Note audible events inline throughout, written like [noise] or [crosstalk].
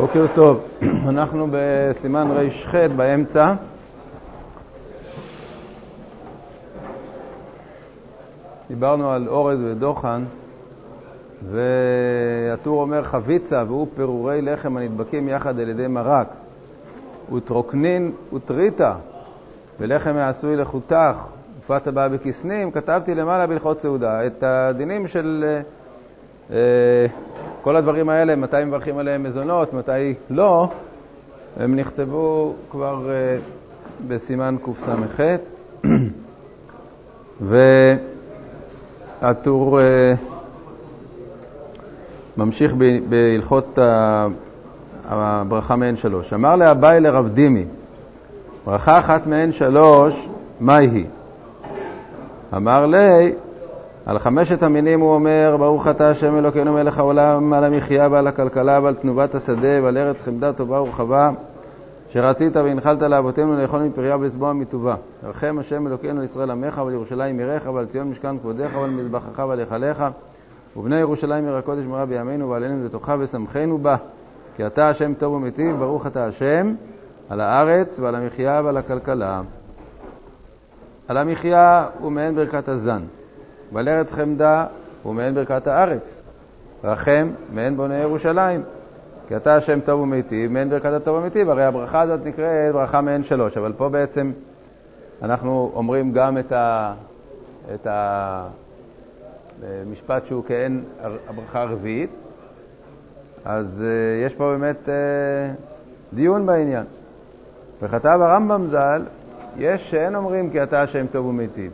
בוקר טוב, [clears throat] אנחנו בסימן ר"ח באמצע. דיברנו על אורז ודוחן, והטור אומר חביצה והוא פירורי לחם הנדבקים יחד על ידי מרק, וטרוקנין וטריטה, ולחם העשוי לחותך, ופת הבאה בכסנים, כתבתי למעלה בהלכות סעודה. את הדינים של אה, כל הדברים האלה, מתי מברכים עליהם מזונות, מתי לא, הם נכתבו כבר אה, בסימן קס"ח, [clears throat] והטור אה, ממשיך בהלכות הברכה מעין שלוש. אמר לאביי לרב דימי, ברכה אחת מעין שלוש, מהי? אמר לי, על חמשת המינים הוא אומר, ברוך אתה השם אלוקינו מלך העולם, על המחיה ועל הכלכלה ועל תנובת השדה ועל ארץ חמדה טובה ורחבה, שרצית והנחלת לאבותינו לאכול מפריה ולשבוע מטובה. רחם השם אלוקינו לישראל עמך ועל ירושלים עירך ועל ציון משכן כבודך ועל מזבחך ועל היכליך ובני ירושלים עיר הקודש מרה בימינו ועלינו לתוכה ושמחנו בה כי אתה השם טוב ומיטיב, ברוך אתה השם על הארץ ועל המחיה ועל הכלכלה. על המחיה הוא מעין ברכת הזן. ועל ארץ חמדה הוא מעין ברכת הארץ. רחם מעין בוני ירושלים. כי אתה השם טוב ומיטיב, מעין ברכת הטוב ומיטיב. הרי הברכה הזאת נקראת ברכה מעין שלוש, אבל פה בעצם אנחנו אומרים גם את, ה, את המשפט שהוא כעין הברכה הרביעית. אז uh, יש פה באמת uh, דיון בעניין. וכתב הרמב"ם ז"ל, יש שאין אומרים כי אתה השם טוב ומיטיב.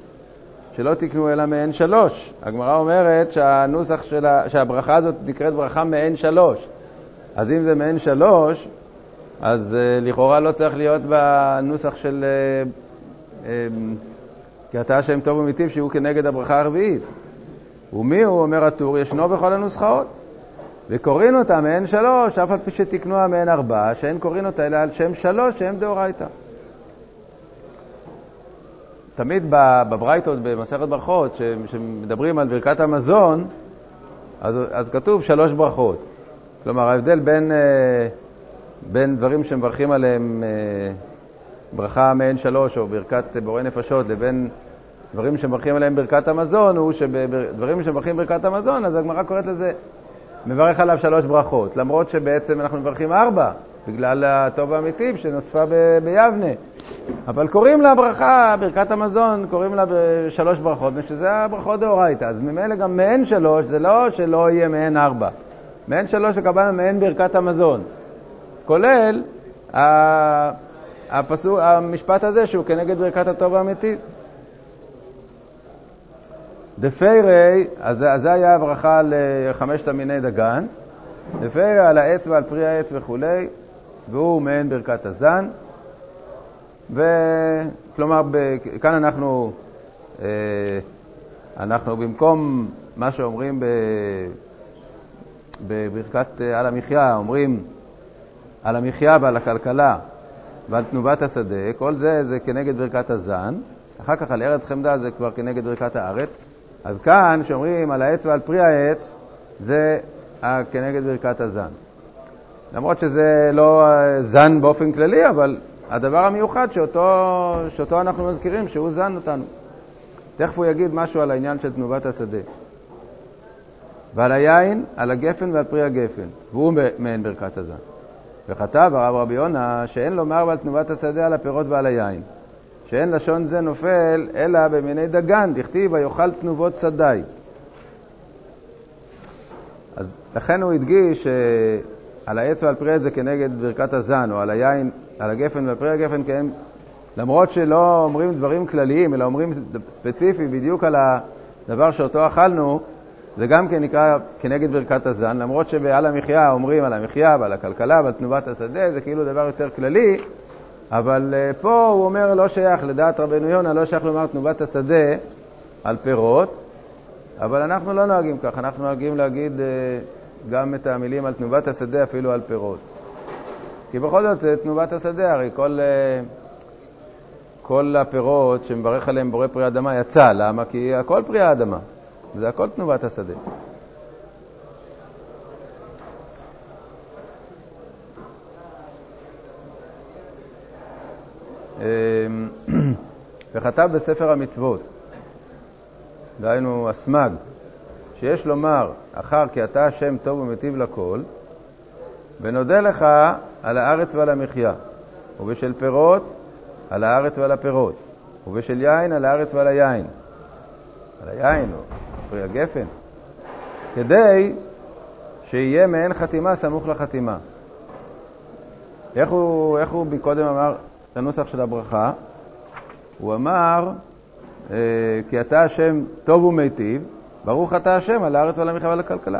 שלא תקנו אלא מעין שלוש. הגמרא אומרת שהנוסח של ה... שהברכה הזאת נקראת ברכה מעין שלוש. אז אם זה מעין שלוש, אז uh, לכאורה לא צריך להיות בנוסח של uh, um, כי אתה השם טוב ומיטיב, שהוא כנגד הברכה הרביעית. ומי הוא, אומר הטור, ישנו בכל הנוסחאות. וקוראים אותה מעין שלוש, אף על פי שתקנוה מעין ארבע, שאין קוראים אותה אלא על שם שלוש, שהם דאורייתא. תמיד בברייתות, במסכת ברכות, שמדברים על ברכת המזון, אז, אז כתוב שלוש ברכות. כלומר, ההבדל בין, אה, בין דברים שמברכים עליהם אה, ברכה מעין שלוש, או ברכת בורא נפשות, לבין דברים שמברכים עליהם ברכת המזון, הוא שבדברים שמברכים ברכת המזון, אז הגמרא קוראת לזה, מברך עליו שלוש ברכות, למרות שבעצם אנחנו מברכים ארבע, בגלל הטוב האמיתי שנוספה ביבנה. אבל קוראים לה ברכה, ברכת המזון, קוראים לה שלוש ברכות, ושזה הברכות דאורייתא. אז ממילא גם מעין שלוש, זה לא שלא יהיה מעין ארבע. מעין שלוש הכוונה מעין ברכת המזון. כולל הפסוק, המשפט הזה שהוא כנגד ברכת הטוב האמיתי. דפיירי, אז זה היה הברכה לחמשת המיני דגן. דפיירי על העץ ועל פרי העץ וכולי, והוא מעין ברכת הזן. וכלומר, כאן אנחנו, אה, אנחנו במקום מה שאומרים בברכת אה, על המחיה, אומרים על המחיה ועל הכלכלה ועל תנובת השדה, כל זה זה כנגד ברכת הזן, אחר כך על ארץ חמדה זה כבר כנגד ברכת הארץ, אז כאן, כשאומרים על העץ ועל פרי העץ, זה כנגד ברכת הזן. למרות שזה לא אה, זן באופן כללי, אבל הדבר המיוחד שאותו, שאותו אנחנו מזכירים, שהוא זן אותנו. תכף הוא יגיד משהו על העניין של תנובת השדה. ועל היין, על הגפן ועל פרי הגפן, והוא מעין ברכת הזן. וכתב הרב רבי יונה שאין לומר על תנובת השדה על הפירות ועל היין, שאין לשון זה נופל אלא במיני דגן, דכתיב ויאכל תנובות שדי. אז לכן הוא הדגיש שעל העץ ועל פרי עץ זה כנגד ברכת הזן, או על היין על הגפן ועל פרי הגפן, כן, למרות שלא אומרים דברים כלליים, אלא אומרים ספציפי בדיוק על הדבר שאותו אכלנו, זה גם כן נקרא כנגד ברכת הזן, למרות שבעל המחיה אומרים על המחיה ועל הכלכלה ועל תנובת השדה, זה כאילו דבר יותר כללי, אבל אה, פה הוא אומר לא שייך, לדעת רבנו יונה, לא שייך לומר תנובת השדה על פירות, אבל אנחנו לא נוהגים כך, אנחנו נוהגים להגיד אה, גם את המילים על תנובת השדה, אפילו על פירות. כי בכל זאת זה תנובת השדה, הרי כל, אה, כל הפירות שמברך עליהם בורא פרי אדמה יצא, למה? כי הכל פרי האדמה, זה הכל תנובת השדה. אמ, [clears throat] וכתב בספר המצוות, דהיינו הסמ"ג, שיש לומר אחר כי אתה השם טוב ומטיב לכל, ונודה לך על הארץ ועל המחיה, ובשל פירות על הארץ ועל הפירות, ובשל יין על הארץ ועל היין, על היין או פרי הגפן, כדי שיהיה מעין חתימה סמוך לחתימה. איך הוא, איך הוא קודם אמר את הנוסח של הברכה? הוא אמר, אה, כי אתה השם טוב ומיטיב, ברוך אתה השם על הארץ ועל המחיה ועל הכלכלה.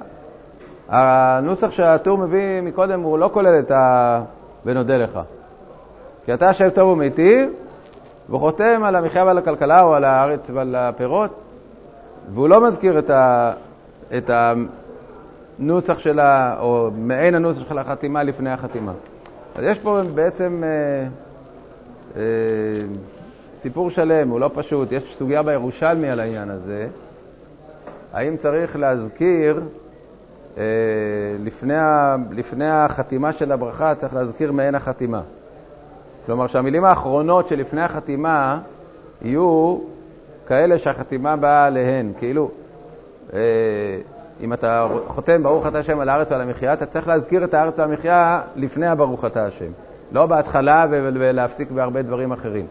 הנוסח שהטור מביא מקודם הוא לא כולל את ה... ונודה לך. כי אתה השם טוב ומיטיב, והוא חותם על המחיה ועל הכלכלה או על הארץ ועל הפירות, והוא לא מזכיר את, ה... את הנוסח שלה, או מעין הנוסח של החתימה לפני החתימה. אז יש פה בעצם אה, אה, סיפור שלם, הוא לא פשוט. יש סוגיה בירושלמי על העניין הזה. האם צריך להזכיר, אה, לפני, לפני החתימה של הברכה, צריך להזכיר מעין החתימה. כלומר, שהמילים האחרונות שלפני החתימה יהיו כאלה שהחתימה באה עליהן. כאילו, אה, אם אתה חותם ברוך אתה השם על הארץ ועל המחיה, אתה צריך להזכיר את הארץ והמחיה לפני הברוך אתה השם. לא בהתחלה ולהפסיק בהרבה דברים אחרים.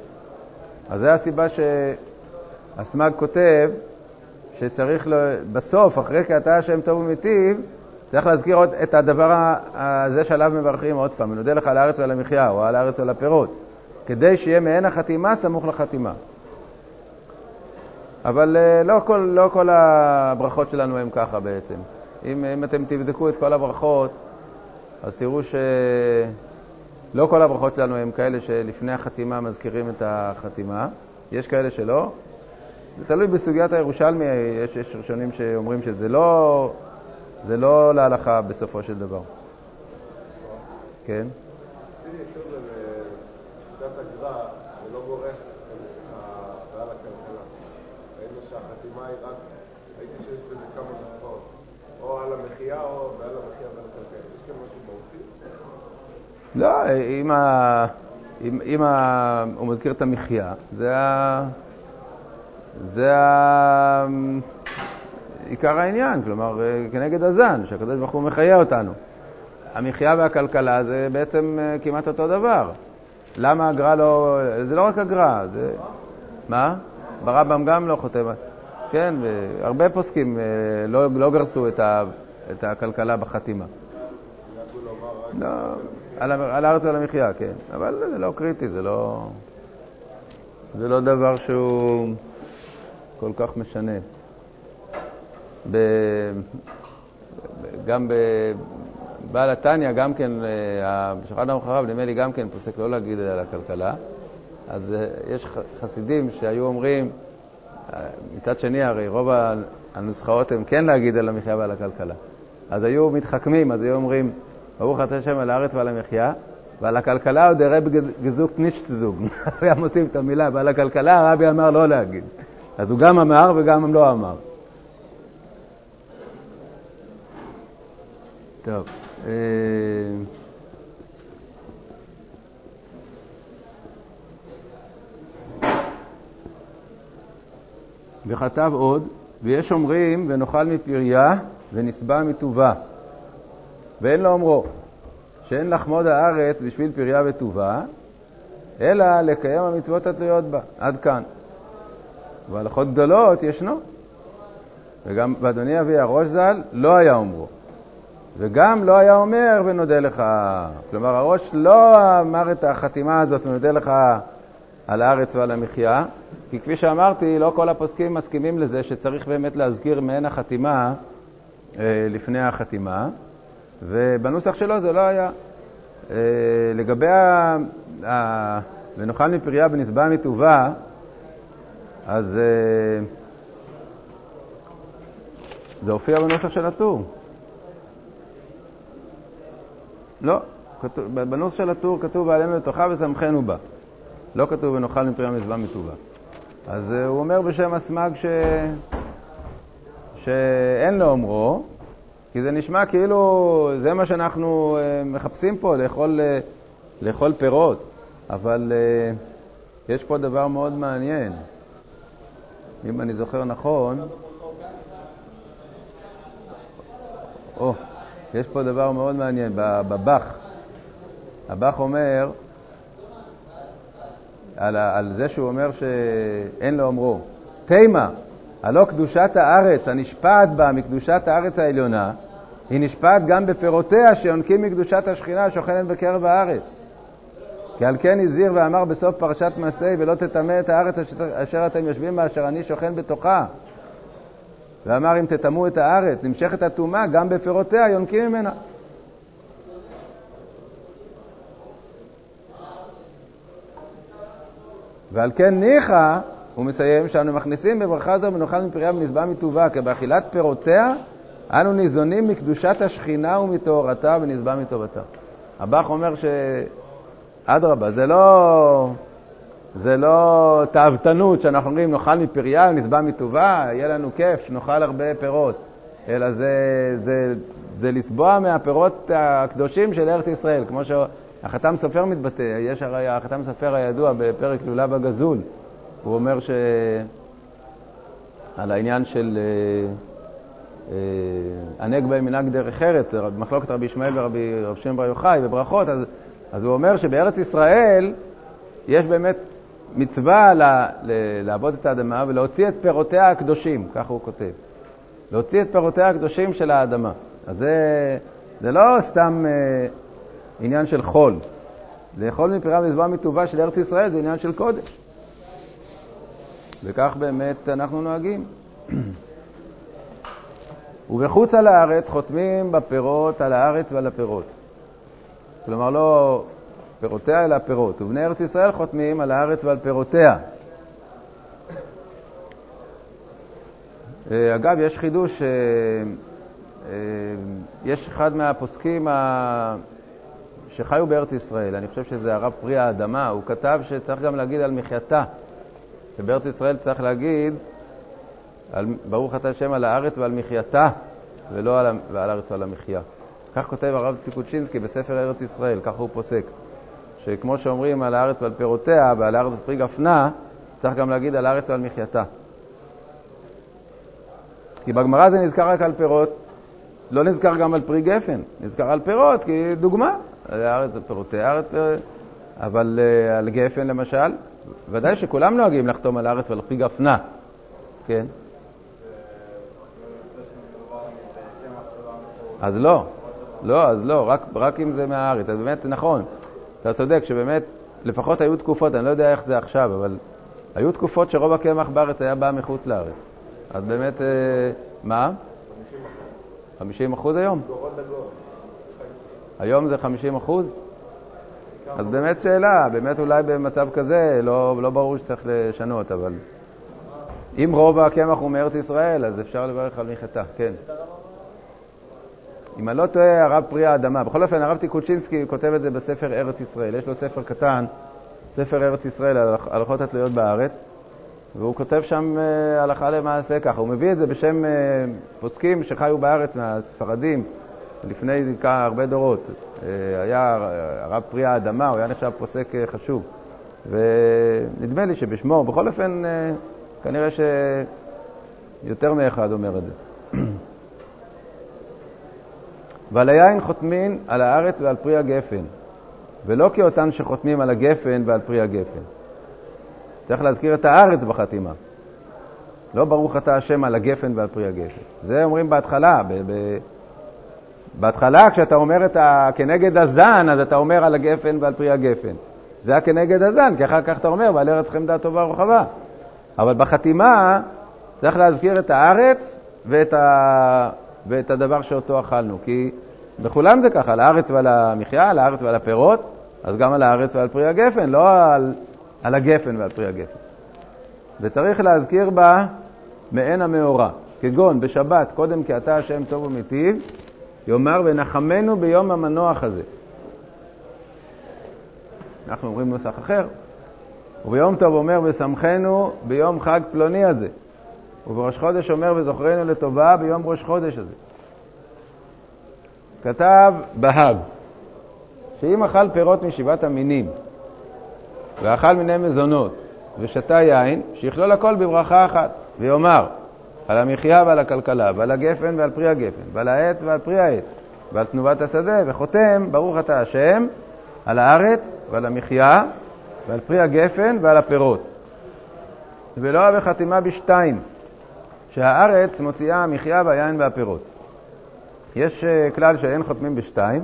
אז זו הסיבה שהסמ"ג כותב שצריך בסוף, אחרי כי אתה השם טוב ומיטיב, צריך להזכיר עוד את הדבר הזה שעליו מברכים עוד פעם, ונודה לך על הארץ ועל המחיה, או על הארץ ועל הפירות, כדי שיהיה מעין החתימה סמוך לחתימה. אבל אה, לא כל, לא כל הברכות שלנו הן ככה בעצם. אם, אם אתם תבדקו את כל הברכות, אז תראו שלא כל הברכות שלנו הן כאלה שלפני החתימה מזכירים את החתימה. יש כאלה שלא. זה תלוי בסוגיית הירושלמי, יש, יש ראשונים שאומרים שזה לא, זה לא להלכה בסופו של דבר. כן? שהחתימה היא רק, ראיתי שיש בזה כמה נוסחאות, או על המחיה או ועל המחיה ועל הכלכלה. יש כאן משהו מהותי? לא, אם, ה... אם, אם ה... הוא מזכיר את המחיה, זה, ה... זה. עיקר העניין, כלומר, כנגד הזן, שהקדוש ברוך הוא מחיה אותנו. המחיה והכלכלה זה בעצם אה, כמעט אותו דבר. למה הגר"א לא... זה לא רק הגר"א, זה... מה? ברמב"ם גם לא חותם. כן, והרבה פוסקים אה, לא, לא גרסו את, ה, את הכלכלה בחתימה. לא, על הארץ ועל המחיה, כן. אבל זה לא קריטי, זה לא, זה לא דבר שהוא כל כך משנה. ב, גם בבעל התניא, גם כן, אה, בשולחן ערוך הרב, נדמה לי גם כן פוסק לא להגיד על הכלכלה. אז אה, יש חסידים שהיו אומרים, מצד שני, הרי רוב הנוסחאות הן כן להגיד על המחיה ועל הכלכלה. אז היו מתחכמים, אז היו אומרים, ברוך אתה השם על הארץ ועל המחיה, ועל הכלכלה עוד הרב גזוק נישטזוג. [laughs] היה מוסיף את המילה, ועל הכלכלה הרבי אמר לא להגיד. אז הוא גם אמר וגם לא אמר. טוב. אה, וכתב עוד, ויש אומרים ונאכל מפריה ונשבע מטובה. ואין לו אומרו, שאין לחמוד הארץ בשביל פריה וטובה, אלא לקיים המצוות התלויות בה. עד כאן. והלכות גדולות ישנו. וגם ואדוני אבי הראש ז"ל לא היה אומרו. וגם לא היה אומר ונודה לך. כלומר, הראש לא אמר את החתימה הזאת ונודה לך על הארץ ועל המחיה, כי כפי שאמרתי, לא כל הפוסקים מסכימים לזה שצריך באמת להזכיר מעין החתימה אה, לפני החתימה, ובנוסח שלו זה לא היה. אה, לגבי ה... ונאכל מפריה ונשבע מטובה, אז אה, זה הופיע בנוסח של הטור. לא, כתוב, בנוסח של הטור כתוב ועלינו לתוכה ושמחנו בה. לא כתוב ונאכל מפרי המצווה מטובה. אז uh, הוא אומר בשם הסמ"ג ש... שאין לו אומרו, כי זה נשמע כאילו זה מה שאנחנו uh, מחפשים פה, לאכול, לאכול פירות. אבל יש פה דבר מאוד מעניין. אם אני זוכר נכון, או, יש פה דבר מאוד מעניין, בבח. הבח אומר, על, על זה שהוא אומר שאין לאומרו, תימה, הלא קדושת הארץ הנשפעת בה מקדושת הארץ העליונה, היא נשפעת גם בפירותיה שיונקים מקדושת השכינה השוכנת בקרב הארץ. כי על כן הזהיר ואמר בסוף פרשת מסעי, ולא תטמא את הארץ אשר אתם יושבים בה, אשר אני שוכן בתוכה. ואמר אם תטמאו את הארץ, נמשכת הטומאה, גם בפירותיה יונקים ממנה. ועל כן ניחא, הוא מסיים, שאנו מכניסים בברכה זו ונאכל מפריה ונשבע מטובה, כי באכילת פירותיה אנו ניזונים מקדושת השכינה ומטהרתה ונשבע מטובתה. הבח אומר ש... אדרבה, זה לא, זה לא תאוותנות שאנחנו אומרים נאכל מפריה ונשבע מטובה, יהיה לנו כיף, שנאכל הרבה פירות, אלא זה, זה, זה לסבוע מהפירות הקדושים של ארץ ישראל, כמו שהחתם סופר מתבטא, יש הרי החתם סופר הידוע בפרק לולב הגזול, הוא אומר ש... על העניין של אה, הנהג בהם מנהג דרך ארץ, מחלוקת רבי ישמעאל ורבי רב שם בר יוחאי וברכות, אז, אז הוא אומר שבארץ ישראל יש באמת מצווה ל, ל, לעבוד את האדמה ולהוציא את פירותיה הקדושים, ככה הוא כותב. להוציא את פירותיה הקדושים של האדמה. אז זה, זה לא סתם אה, עניין של חול. לאכול מפירה ולזבוע מטובה של ארץ ישראל זה עניין של קודש. וכך באמת אנחנו נוהגים. [clears throat] ובחוץ על הארץ חותמים בפירות על הארץ ועל הפירות. כלומר, לא פירותיה אלא פירות. ובני ארץ ישראל חותמים על הארץ ועל פירותיה. אה, אגב, יש חידוש, אה, אה, יש אחד מהפוסקים שחיו בארץ ישראל, אני חושב שזה הרב פרי האדמה, הוא כתב שצריך גם להגיד על מחייתה. שבארץ ישראל צריך להגיד על, ברוך אתה השם על הארץ ועל מחייתה, ולא על, ועל הארץ ועל המחיה. כך כותב הרב טיקוצ'ינסקי בספר ארץ ישראל, ככה הוא פוסק. שכמו שאומרים על הארץ ועל פירותיה ועל הארץ ופרי גפנה, צריך גם להגיד על הארץ ועל מחייתה. כי בגמרא זה נזכר רק על פירות, לא נזכר גם על פרי גפן, נזכר על פירות, כי דוגמה, על הארץ ופירותיה, הארץ, אבל uh, על גפן למשל, ודאי שכולם נוהגים לחתום על הארץ ועל פרי גפנה, כן? אז לא, לא, אז לא, רק, רק אם זה מהארץ. אז באמת, נכון, אתה צודק שבאמת, לפחות היו תקופות, אני לא יודע איך זה עכשיו, אבל היו תקופות שרוב הקמח בארץ היה בא מחוץ לארץ. אז באמת, אה, מה? 50 אחוז היום? היום זה 50 אחוז? אז באמת שאלה, באמת אולי במצב כזה לא, לא ברור שצריך לשנות, אבל אם רוב הקמח הוא מארץ ישראל, אז אפשר לברך על מחטא, כן. אם אני לא טועה, הרב פרי האדמה. בכל אופן, הרב טיקוצ'ינסקי כותב את זה בספר ארץ ישראל. יש לו ספר קטן, ספר ארץ ישראל, הלכות התלויות בארץ, והוא כותב שם uh, הלכה למעשה ככה. הוא מביא את זה בשם uh, פוסקים שחיו בארץ, מהספרדים, לפני הרבה דורות. Uh, היה הרב פרי האדמה, הוא היה נחשב פוסק חשוב. ונדמה לי שבשמו, בכל אופן, כנראה שיותר מאחד אומר את זה. ועל היין חותמים על הארץ ועל פרי הגפן, ולא כאותן שחותמים על הגפן ועל פרי הגפן. צריך להזכיר את הארץ בחתימה. לא ברוך אתה השם על הגפן ועל פרי הגפן. זה אומרים בהתחלה. ב- ב- בהתחלה, כשאתה אומר את ה... כנגד הזן, אז אתה אומר על הגפן ועל פרי הגפן. זה היה כנגד הזן, כי אחר כך אתה אומר, ועל ארץ חמדה טובה ורחבה. אבל בחתימה צריך להזכיר את הארץ ואת, ה... ואת הדבר שאותו אכלנו. כי בכולם זה ככה, על הארץ ועל המחיה, על הארץ ועל הפירות, אז גם על הארץ ועל פרי הגפן, לא על, על הגפן ועל פרי הגפן. וצריך להזכיר בה מעין המאורע, כגון בשבת, קודם כי אתה השם טוב ומיטיב, יאמר ונחמנו ביום המנוח הזה. אנחנו אומרים נוסח אחר. וביום טוב אומר ושמחנו ביום חג פלוני הזה. ובראש חודש אומר וזוכרנו לטובה ביום ראש חודש הזה. כתב בהג, שאם אכל פירות משבעת המינים ואכל מיני מזונות ושתה יין, שיכלול הכל בברכה אחת, ויאמר על המחיה ועל הכלכלה, ועל הגפן ועל פרי הגפן, ועל העץ ועל פרי העץ, ועל תנובת השדה, וחותם, ברוך אתה השם, על הארץ ועל המחיה ועל פרי הגפן ועל הפירות. ולא אהבה חתימה בשתיים, שהארץ מוציאה המחיה והיין והפירות. יש אה, כלל שאין חותמים בשתיים,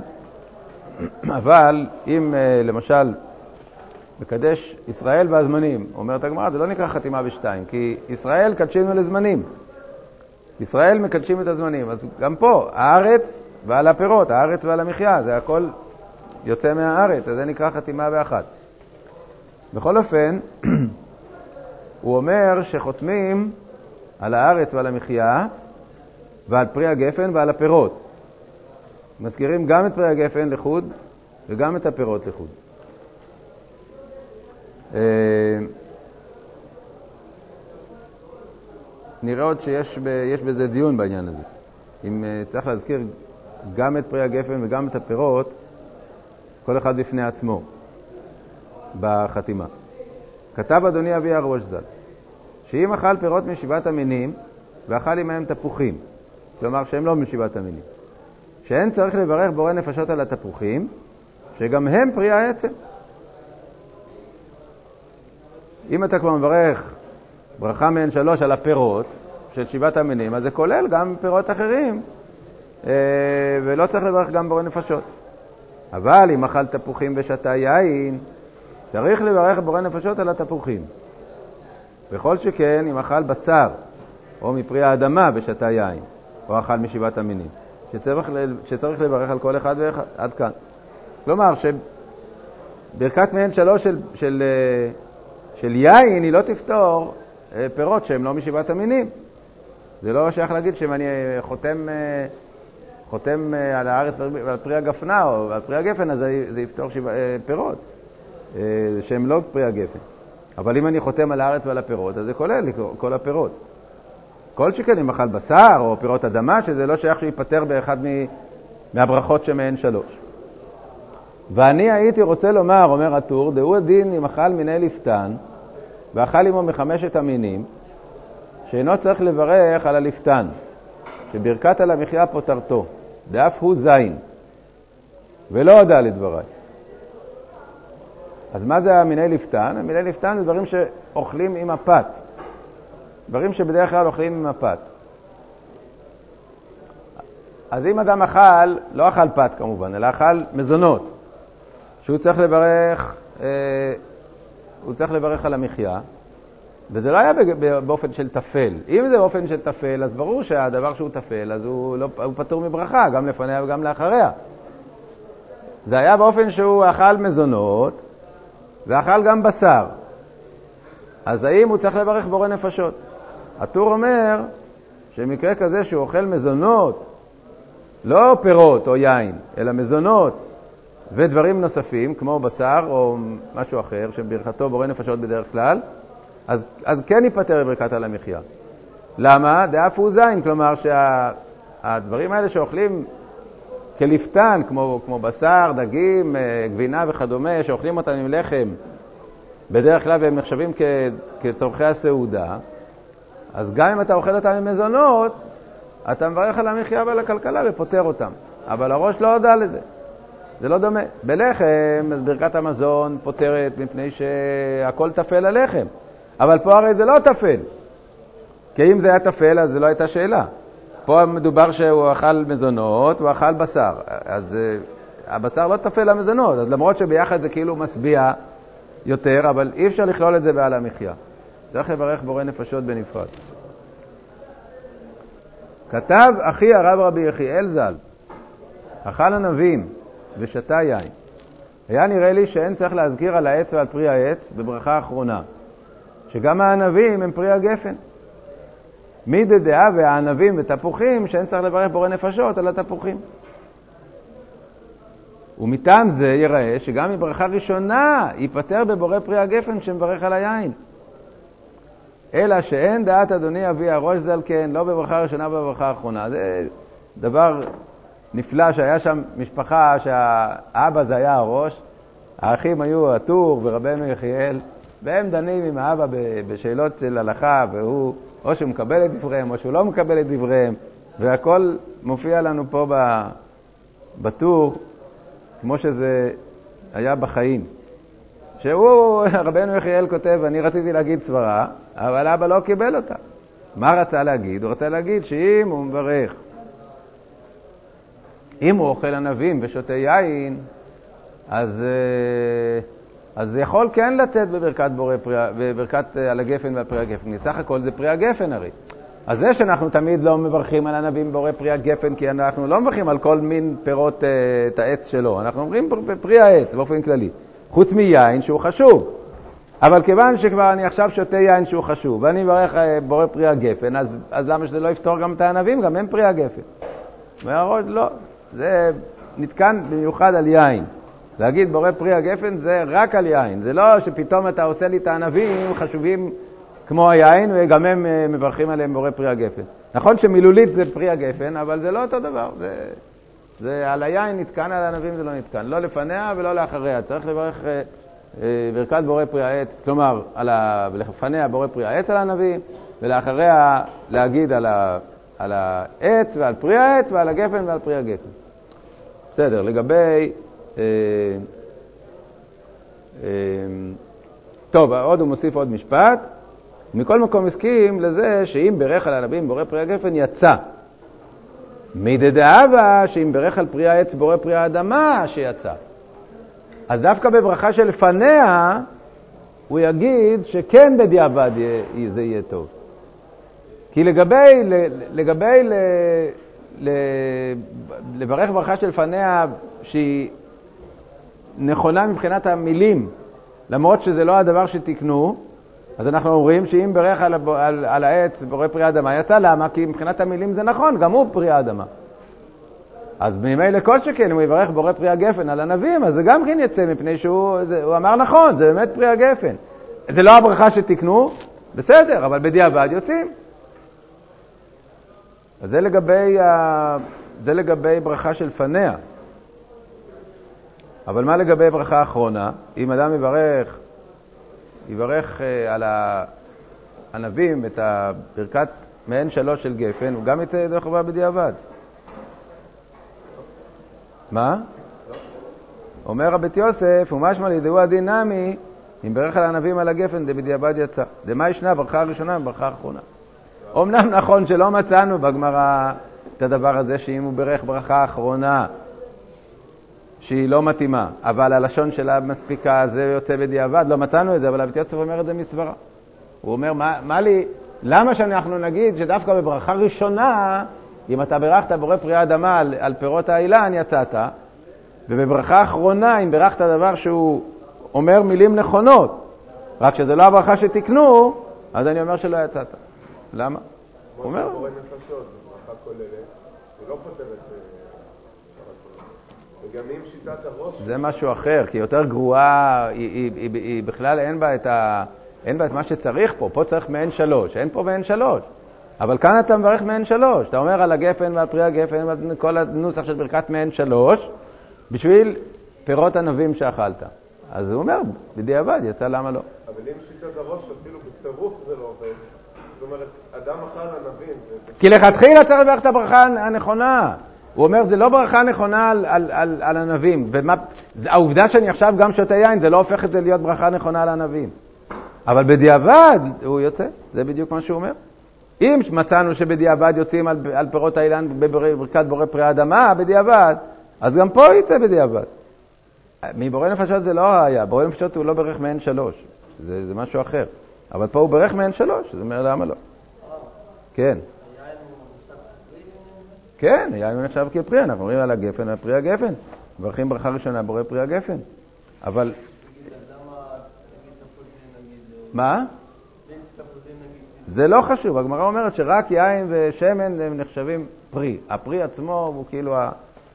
אבל אם אה, למשל מקדש ישראל והזמנים, אומרת הגמרא, זה לא נקרא חתימה בשתיים, כי ישראל קדשינו לזמנים. ישראל מקדשים את הזמנים. אז גם פה, הארץ ועל הפירות, הארץ ועל המחיה, זה הכל יוצא מהארץ, אז זה נקרא חתימה באחת. בכל אופן, [clears throat] הוא אומר שחותמים על הארץ ועל המחיה ועל פרי הגפן ועל הפירות. מזכירים גם את פרי הגפן לחוד וגם את הפירות לחוד. אה, נראה עוד שיש בזה דיון בעניין הזה. אם אה, צריך להזכיר גם את פרי הגפן וגם את הפירות, כל אחד בפני עצמו, בחתימה. כתב אדוני אבי הראש ז"ל, שאם אכל פירות משבעת המינים ואכל עמהם תפוחים, כלומר שהם לא משבעת המינים, שאין צריך לברך בורא נפשות על התפוחים, שגם הם פרי העצם. אם אתה כבר מברך ברכה מעין שלוש על הפירות של שבעת המינים, אז זה כולל גם פירות אחרים, אה, ולא צריך לברך גם בורא נפשות. אבל אם אכל תפוחים ושתה יין, צריך לברך בורא נפשות על התפוחים. וכל שכן אם אכל בשר או מפרי האדמה ושתה יין, או אכל משבעת המינים, שצריך, שצריך לברך על כל אחד ואחד, עד כאן. כלומר, שברכת מעין שלוש של, של, אה, של יין היא לא תפתור אה, פירות שהם לא משבעת המינים. זה לא שייך להגיד שאם אני חותם, אה, חותם על הארץ ועל פרי הגפנה או על פרי הגפן, אז זה יפתור שבע, פירות שהם לא פרי הגפן. אבל אם אני חותם על הארץ ועל הפירות, אז זה כולל כל הפירות. כל שכן אם אכל בשר או פירות אדמה, שזה לא שייך שייפטר באחד מהברכות שמהן שלוש. ואני הייתי רוצה לומר, אומר הטור, דהו הדין אם אכל מיני לפתן ואכל עמו מחמשת המינים, שאינו צריך לברך על הלפתן, שברכת על המחיה פוטרתו, דאף הוא זין, ולא הודה לדבריי. אז מה זה המיני לפתן? המיני לפתן זה דברים שאוכלים עם הפת. דברים שבדרך כלל אוכלים עם הפת. אז אם אדם אכל, לא אכל פת כמובן, אלא אכל מזונות, שהוא צריך לברך, אה, הוא צריך לברך על המחיה, וזה לא היה באופן של טפל. אם זה באופן של טפל, אז ברור שהדבר שהוא טפל, אז הוא, לא, הוא פטור מברכה, גם לפניה וגם לאחריה. זה היה באופן שהוא אכל מזונות ואכל גם בשר. אז האם הוא צריך לברך בורא נפשות? הטור אומר שמקרה כזה שהוא אוכל מזונות, לא פירות או יין, אלא מזונות ודברים נוספים, כמו בשר או משהו אחר, שברכתו בורא נפשות בדרך כלל, אז, אז כן ייפטר בברכת על המחיה. למה? דאף הוא זין, כלומר שהדברים שה, האלה שאוכלים כלפתן, כמו, כמו בשר, דגים, אה, גבינה וכדומה, שאוכלים אותם עם לחם, בדרך כלל והם נחשבים כצורכי הסעודה, אז גם אם אתה אוכל אותם עם מזונות, אתה מברך על המחיה ועל הכלכלה ופותר אותם. אבל הראש לא הודה לזה. זה לא דומה. בלחם, אז ברכת המזון פותרת מפני שהכל טפל הלחם. אבל פה הרי זה לא טפל. כי אם זה היה טפל, אז זו לא הייתה שאלה. פה מדובר שהוא אכל מזונות, הוא אכל בשר. אז uh, הבשר לא טפל למזונות, אז למרות שביחד זה כאילו משביע יותר, אבל אי אפשר לכלול את זה בעל המחיה. צריך לברך בורא נפשות בנפרד. כתב אחי הרב רבי יחיאל ז"ל, אכל ענבים ושתה יין. היה נראה לי שאין צריך להזכיר על העץ ועל פרי העץ בברכה האחרונה, שגם הענבים הם פרי הגפן. מי דדעה והענבים ותפוחים, שאין צריך לברך בורא נפשות על התפוחים. ומטעם זה ייראה שגם מברכה ראשונה ייפטר בבורא פרי הגפן כשמברך על היין. אלא שאין דעת אדוני אבי הראש זלקן, לא בברכה ראשונה ובברכה האחרונה. זה דבר נפלא שהיה שם משפחה שהאבא זה היה הראש, האחים היו הטור ורבנו יחיאל, והם דנים עם האבא בשאלות של הלכה, והוא, או שהוא מקבל את דבריהם או שהוא לא מקבל את דבריהם, והכל מופיע לנו פה בטור, כמו שזה היה בחיים. שהוא, רבנו יחיאל כותב, אני רציתי להגיד סברה, אבל אבא לא קיבל אותה. מה רצה להגיד? הוא רצה להגיד שאם הוא מברך, אם הוא אוכל ענבים ושותה יין, אז, אה, אז יכול כן לתת בברכת בורא פרי, בברכת אה, על הגפן ועל פרי הגפן, סך הכל זה פרי הגפן הרי. אז זה שאנחנו תמיד לא מברכים על ענבים בורא פרי הגפן, כי אנחנו לא מברכים על כל מין פירות, אה, את העץ שלו, אנחנו אומרים פרי העץ באופן כללי, חוץ מיין שהוא חשוב. אבל כיוון שכבר אני עכשיו שותה יין שהוא חשוב, ואני מברך בורא פרי הגפן, אז, אז למה שזה לא יפתור גם את הענבים? גם הם פרי הגפן. אומר לא, זה נתקן במיוחד על יין. להגיד בורא פרי הגפן זה רק על יין, זה לא שפתאום אתה עושה לי את הענבים חשובים כמו היין וגם הם אה, מברכים עליהם בורא פרי הגפן. נכון שמילולית זה פרי הגפן, אבל זה לא אותו דבר, זה, זה על היין נתקן, על הענבים זה לא נתקן, לא לפניה ולא לאחריה. צריך לברך אה, אה, ברכת בורא פרי העץ, כלומר, ה... לפניה בורא פרי העץ על הענבים, ולאחריה להגיד על, ה... על העץ ועל פרי העץ ועל הגפן ועל פרי הגפן. בסדר, לגבי... אה, אה, טוב, עוד הוא מוסיף עוד משפט. מכל מקום הסכים לזה שאם ברך על ענבים בורא פרי הגפן יצא. מדדאבה שאם ברך על פרי העץ בורא פרי האדמה שיצא. אז דווקא בברכה שלפניה הוא יגיד שכן בדיעבד זה יהיה טוב. כי לגבי, לגבי לברך ברכה שלפניה שהיא נכונה מבחינת המילים, למרות שזה לא הדבר שתיקנו, אז אנחנו אומרים שאם ברך על, על, על העץ בורא פרי האדמה, יצא למה? כי מבחינת המילים זה נכון, גם הוא פרי האדמה. אז ממילא כל שכן, אם הוא יברך בורא פרי הגפן על ענבים, אז זה גם כן יצא מפני שהוא זה, הוא אמר נכון, זה באמת פרי הגפן. זה לא הברכה שתיקנו, בסדר, אבל בדיעבד יוצאים. אז זה לגבי. זה לגבי ברכה של פניה. אבל מה לגבי ברכה אחרונה? אם אדם יברך, יברך אה, על הענבים את הברכת מעין שלוש של גפן, הוא גם יצא ידי חובה בדיעבד. מה? אומר רבית יוסף, ומשמע לידעו הדין נמי, אם ברך על הענבים על הגפן, דבדיעבד יצא. דמה ישנה, ברכה הראשונה וברכה האחרונה. אמנם נכון שלא מצאנו בגמרא את הדבר הזה שאם הוא ברך ברכה אחרונה, שהיא לא מתאימה, אבל הלשון שלה מספיקה, זה יוצא בדיעבד, לא מצאנו את זה, אבל אבית יוסף אומר את זה מסברה. הוא אומר, מה, מה לי, למה שאנחנו נגיד שדווקא בברכה ראשונה, אם אתה ברכת בורא פרי אדמה על, על פירות האילן, יצאת, ובברכה אחרונה, אם ברכת דבר שהוא אומר מילים נכונות, רק שזה לא הברכה שתיקנו, אז אני אומר שלא יצאת. למה? הוא אומר... כמו נפשות, ברכה כוללת, היא לא. אה. זה משהו אחר, כי יותר גרועה, היא, היא, היא, בכלל אין בה, ה, אין בה את מה שצריך פה, פה צריך מעין שלוש, אין פה מעין שלוש. אבל כאן אתה מברך מעין שלוש, אתה אומר על הגפן ועל פרי הגפן ועל כל הנוסח של ברכת מעין שלוש, בשביל פירות ענבים שאכלת. אז הוא אומר, בדיעבד, יצא למה לא. אבל אם שיטת הראש אפילו בצירוף זה לא עובד, זאת אומרת, אדם אכל ענבים... כי לכתחילה צריך לברך את הברכה הנכונה. הוא אומר, זה לא ברכה נכונה על, על, על, על ענבים. העובדה שאני עכשיו גם שותה יין, זה לא הופך את זה להיות ברכה נכונה על ענבים. אבל בדיעבד הוא יוצא, זה בדיוק מה שהוא אומר. אם מצאנו שבדיעבד יוצאים על, על פירות האילן בברכת בורא פרי האדמה, בדיעבד, אז גם פה יצא בדיעבד. מבורא נפשות זה לא היה, בורא נפשות הוא לא ברך מעין שלוש, זה, זה משהו אחר. אבל פה הוא ברך מעין שלוש, זאת אומרת, למה לא? כן. כן, היין נחשב כפרי, אנחנו אומרים על הגפן, על פרי הגפן. מברכים ברכה ראשונה, בורא פרי הגפן. אבל... מה? זה לא חשוב, הגמרא אומרת שרק יין ושמן הם נחשבים פרי. הפרי עצמו הוא כאילו,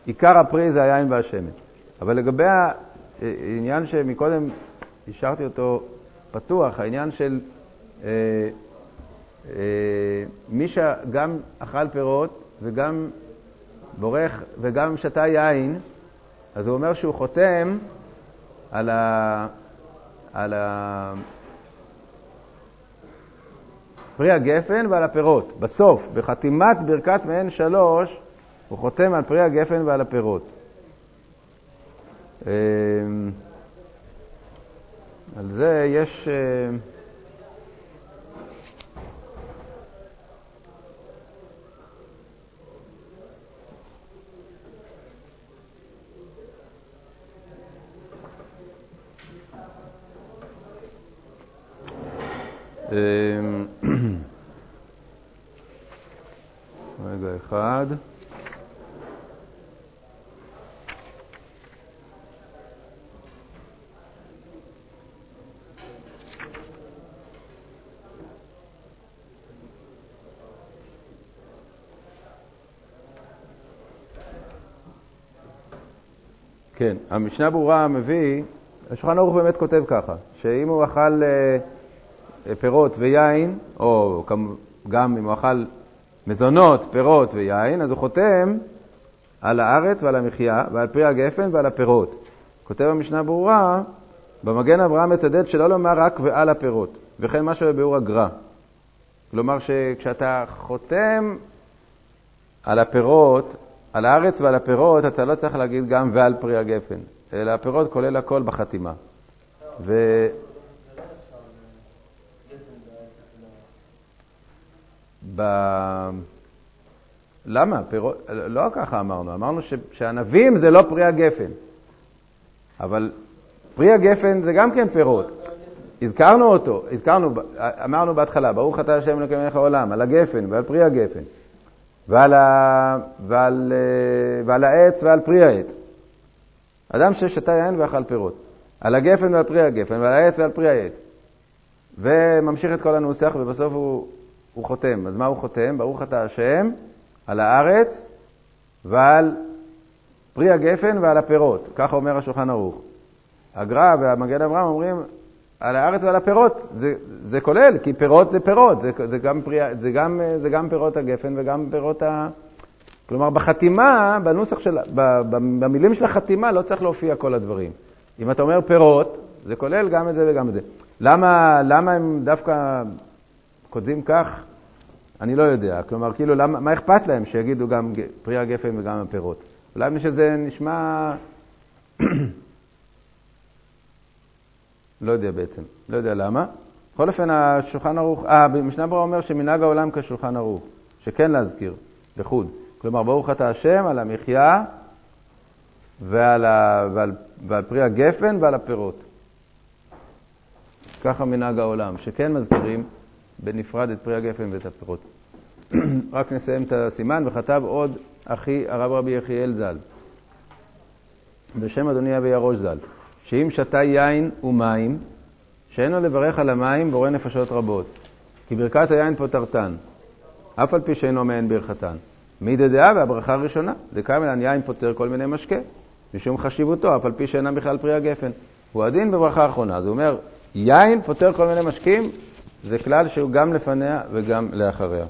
עיקר הפרי זה היין והשמן. אבל לגבי העניין שמקודם השארתי אותו פתוח, העניין של אה, אה, מי שגם אכל פירות וגם בורך וגם שתה יין, אז הוא אומר שהוא חותם על ה... על ה... פרי הגפן ועל הפירות. בסוף, בחתימת ברכת מעין שלוש, הוא חותם על פרי הגפן ועל הפירות. אמ, על זה יש... [clears throat] רגע אחד. כן, המשנה ברורה מביא, השולחן ערוך באמת כותב ככה, שאם הוא אכל אה, פירות ויין, או גם אם הוא אכל מזונות, פירות ויין, אז הוא חותם על הארץ ועל המחיה ועל פרי הגפן ועל הפירות. כותב המשנה ברורה, במגן אברהם מצדד שלא לומר רק ועל הפירות, וכן מה שבביאור הגר"א. כלומר שכשאתה חותם על הפירות, על הארץ ועל הפירות, אתה לא צריך להגיד גם ועל פרי הגפן, אלא הפירות כולל הכל בחתימה. ו... ב... למה? פירות... לא ככה אמרנו, אמרנו ש... שהענבים זה לא פרי הגפן, אבל פרי הגפן זה גם כן פירות. הזכרנו אותו, הזכרנו, אמרנו בהתחלה, ברוך אתה השם אלוקים מלך העולם, על הגפן ועל פרי הגפן, ועל, ה... ועל... ועל העץ ועל פרי העץ. אדם ששתה יין ואכל פירות, על הגפן ועל פרי הגפן, ועל העץ ועל פרי העץ. וממשיך את כל הנוסח, ובסוף הוא הוא חותם. אז מה הוא חותם? ברוך אתה השם על הארץ ועל פרי הגפן ועל הפירות. ככה אומר השולחן ערוך. הגר"א והמגן אברהם אומרים על הארץ ועל הפירות. זה, זה כולל, כי פירות זה פירות, זה, זה, גם פרי, זה, גם, זה גם פירות הגפן וגם פירות ה... כלומר, בחתימה, בנוסח של, במילים של החתימה לא צריך להופיע כל הדברים. אם אתה אומר פירות, זה כולל גם את זה וגם את זה. למה, למה הם דווקא כותבים כך, אני לא יודע. כלומר, כאילו, למה, מה אכפת להם שיגידו גם פרי הגפן וגם הפירות? אולי מי שזה נשמע... [clears throat] לא יודע בעצם, לא יודע למה. בכל אופן, השולחן ערוך, אה, משנה ברורה אומר שמנהג העולם כשולחן ערוך, שכן להזכיר, לחוד. כלומר, ברוך אתה השם על המחיה ועל, ה, ועל, ועל פרי הגפן ועל הפירות. ככה מנהג העולם, שכן מזכירים בנפרד את פרי הגפן ואת הפירות. [clears throat] רק נסיים את הסימן, וכתב עוד אחי הרב רבי יחיאל ז"ל, בשם אדוני אבי הראש ז"ל, שאם שתה יין ומים, שאין לו לברך על המים, בורא נפשות רבות. כי ברכת היין פוטרתן, אף על פי שאינו מעין ברכתן. מי דעה והברכה הראשונה, דקאמלן יין פותר כל מיני משקה, משום חשיבותו, אף על פי שאינם בכלל פרי הגפן. הוא הדין בברכה האחרונה. אז הוא אומר, יין פותר כל מיני משקים, זה כלל שהוא גם לפניה וגם לאחריה.